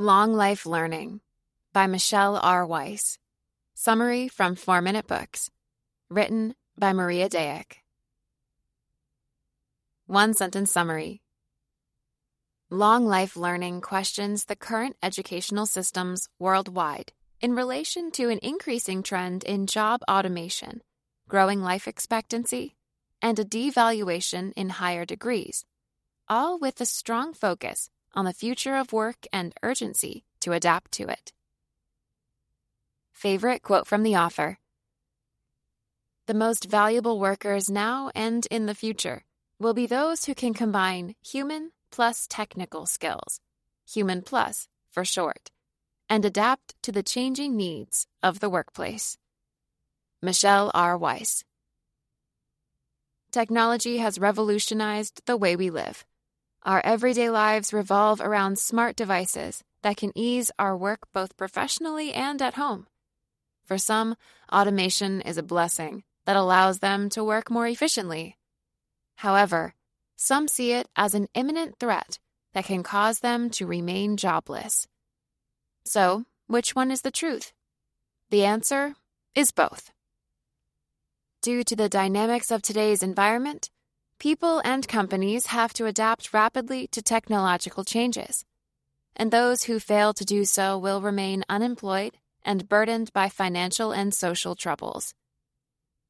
Long Life Learning by Michelle R. Weise. Summary from 4 Minute Books. Written by Maria Dayek. One sentence summary Long Life Learning questions the current educational systems worldwide in relation to an increasing trend in job automation, growing life expectancy, and a devaluation in higher degrees, all with a strong focus on the future of work and urgency to adapt to it. Favorite quote from the author The most valuable workers now and in the future will be those who can combine human plus technical skills, human plus for short, and adapt to the changing needs of the workplace. Michelle R. Weise. Technology has revolutionized the way we live. Our everyday lives revolve around smart devices that can ease our work both professionally and at home. For some, automation is a blessing that allows them to work more efficiently. However, some see it as an imminent threat that can cause them to remain jobless. So, which one is the truth? The answer is both. Due to the dynamics of today's environment, People and companies have to adapt rapidly to technological changes. And those who fail to do so will remain unemployed and burdened by financial and social troubles.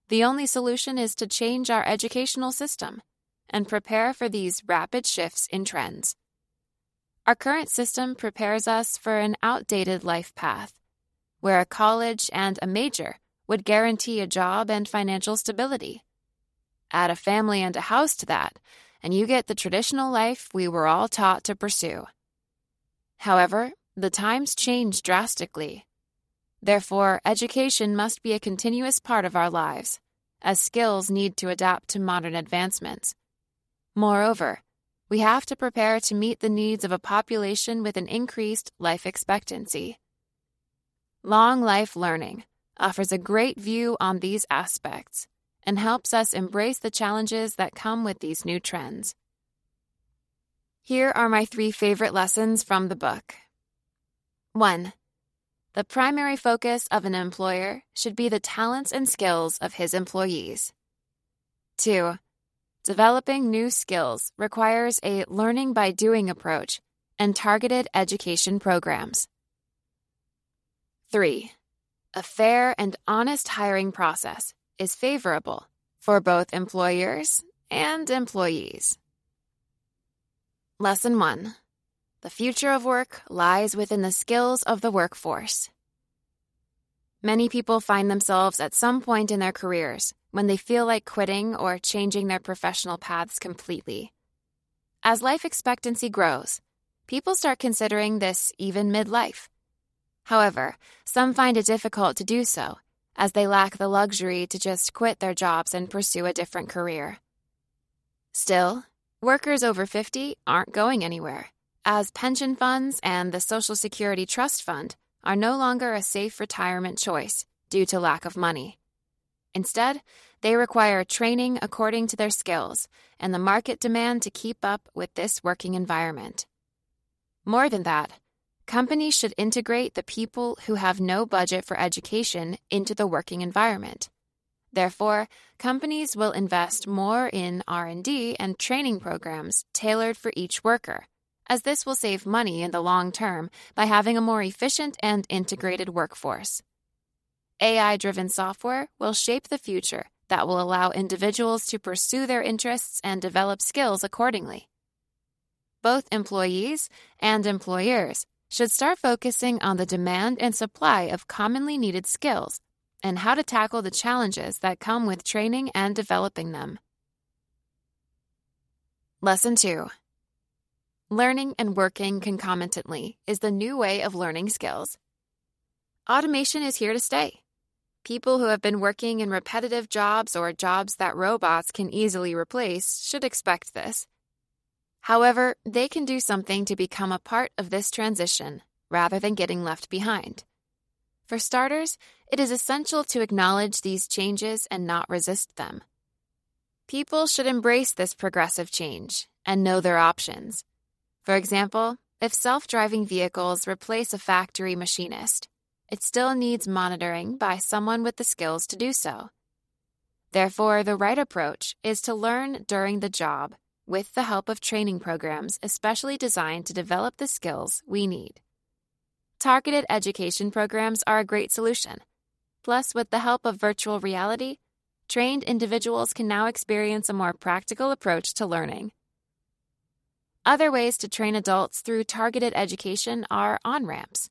The only solution is to change our educational system and prepare for these rapid shifts in trends. Our current system prepares us for an outdated life path, where a college and a major would guarantee a job and financial stability. Add a family and a house to that, and you get the traditional life we were all taught to pursue. However, the times change drastically. Therefore, education must be a continuous part of our lives, as skills need to adapt to modern advancements. Moreover, we have to prepare to meet the needs of a population with an increased life expectancy. Long Life Learning offers a great view on these aspects and helps us embrace the challenges that come with these new trends. Here are my three favorite lessons from the book. 1. The primary focus of an employer should be the talents and skills of his employees. 2. Developing new skills requires a learning by doing approach and targeted education programs. 3. A fair and honest hiring process is favorable for both employers and employees. Lesson 1 The future of work lies within the skills of the workforce. Many people find themselves at some point in their careers when they feel like quitting or changing their professional paths completely. As life expectancy grows, people start considering this even midlife. However, some find it difficult to do so as they lack the luxury to just quit their jobs and pursue a different career. Still, workers over 50 aren't going anywhere, as pension funds and the Social Security Trust Fund are no longer a safe retirement choice due to lack of money. Instead, they require training according to their skills and the market demand to keep up with this working environment. More than that, companies should integrate the people who have no budget for education into the working environment. Therefore, companies will invest more in R&D and training programs tailored for each worker, as this will save money in the long term by having a more efficient and integrated workforce. AI-driven software will shape the future that will allow individuals to pursue their interests and develop skills accordingly. Both employees and employers should start focusing on the demand and supply of commonly needed skills and how to tackle the challenges that come with training and developing them. Lesson 2 Learning and working concomitantly is the new way of learning skills. Automation is here to stay. People who have been working in repetitive jobs or jobs that robots can easily replace should expect this. However, they can do something to become a part of this transition rather than getting left behind. For starters, it is essential to acknowledge these changes and not resist them. People should embrace this progressive change and know their options. For example, if self driving vehicles replace a factory machinist, it still needs monitoring by someone with the skills to do so. Therefore, the right approach is to learn during the job with the help of training programs especially designed to develop the skills we need. Targeted education programs are a great solution. Plus, with the help of virtual reality, trained individuals can now experience a more practical approach to learning. Other ways to train adults through targeted education are on ramps.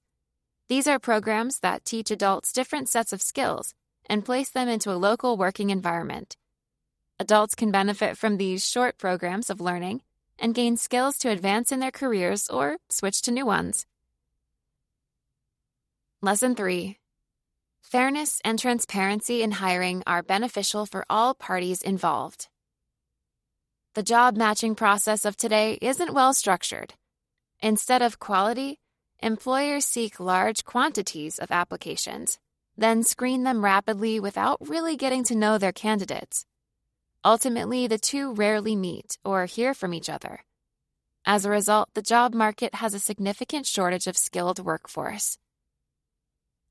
These are programs that teach adults different sets of skills and place them into a local working environment. Adults can benefit from these short programs of learning and gain skills to advance in their careers or switch to new ones. Lesson 3 Fairness and transparency in hiring are beneficial for all parties involved. The job matching process of today isn't well structured. Instead of quality, employers seek large quantities of applications, then screen them rapidly without really getting to know their candidates. Ultimately, the two rarely meet or hear from each other. As a result, the job market has a significant shortage of skilled workforce.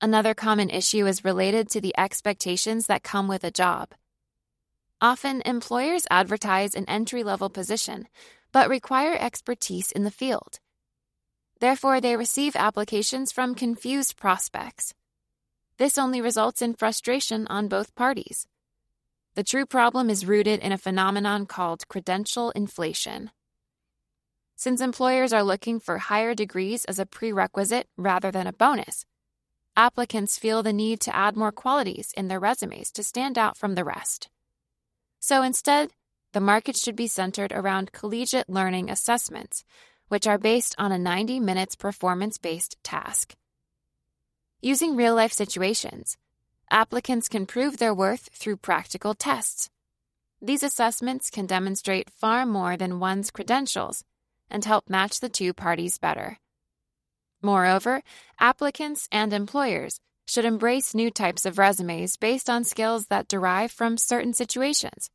Another common issue is related to the expectations that come with a job. Often, employers advertise an entry level position, but require expertise in the field. Therefore, they receive applications from confused prospects. This only results in frustration on both parties. The true problem is rooted in a phenomenon called credential inflation. Since employers are looking for higher degrees as a prerequisite rather than a bonus, applicants feel the need to add more qualities in their resumes to stand out from the rest. So instead, the market should be centered around collegiate learning assessments, which are based on a 90 minutes performance based task. Using real life situations, applicants can prove their worth through practical tests. These assessments can demonstrate far more than one's credentials and help match the two parties better. Moreover, applicants and employers should embrace new types of resumes based on skills that derive from certain situations,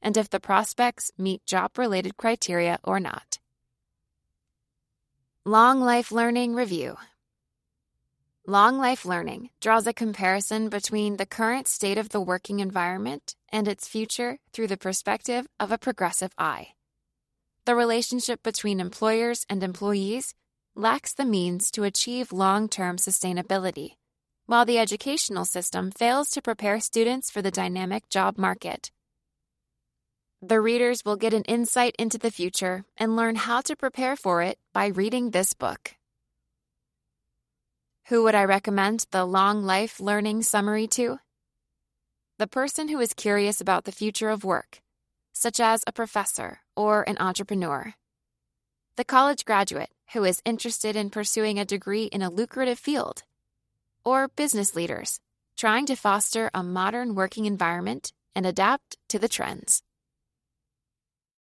and if the prospects meet job related criteria or not. Long Life Learning Review Long Life Learning draws a comparison between the current state of the working environment and its future through the perspective of a progressive eye. The relationship between employers and employees lacks the means to achieve long term sustainability while the educational system fails to prepare students for the dynamic job market. The readers will get an insight into the future and learn how to prepare for it by reading this book. Who would I recommend the Long Life Learning Summary to? The person who is curious about the future of work, such as a professor or an entrepreneur. The college graduate who is interested in pursuing a degree in a lucrative field or business leaders trying to foster a modern working environment and adapt to the trends.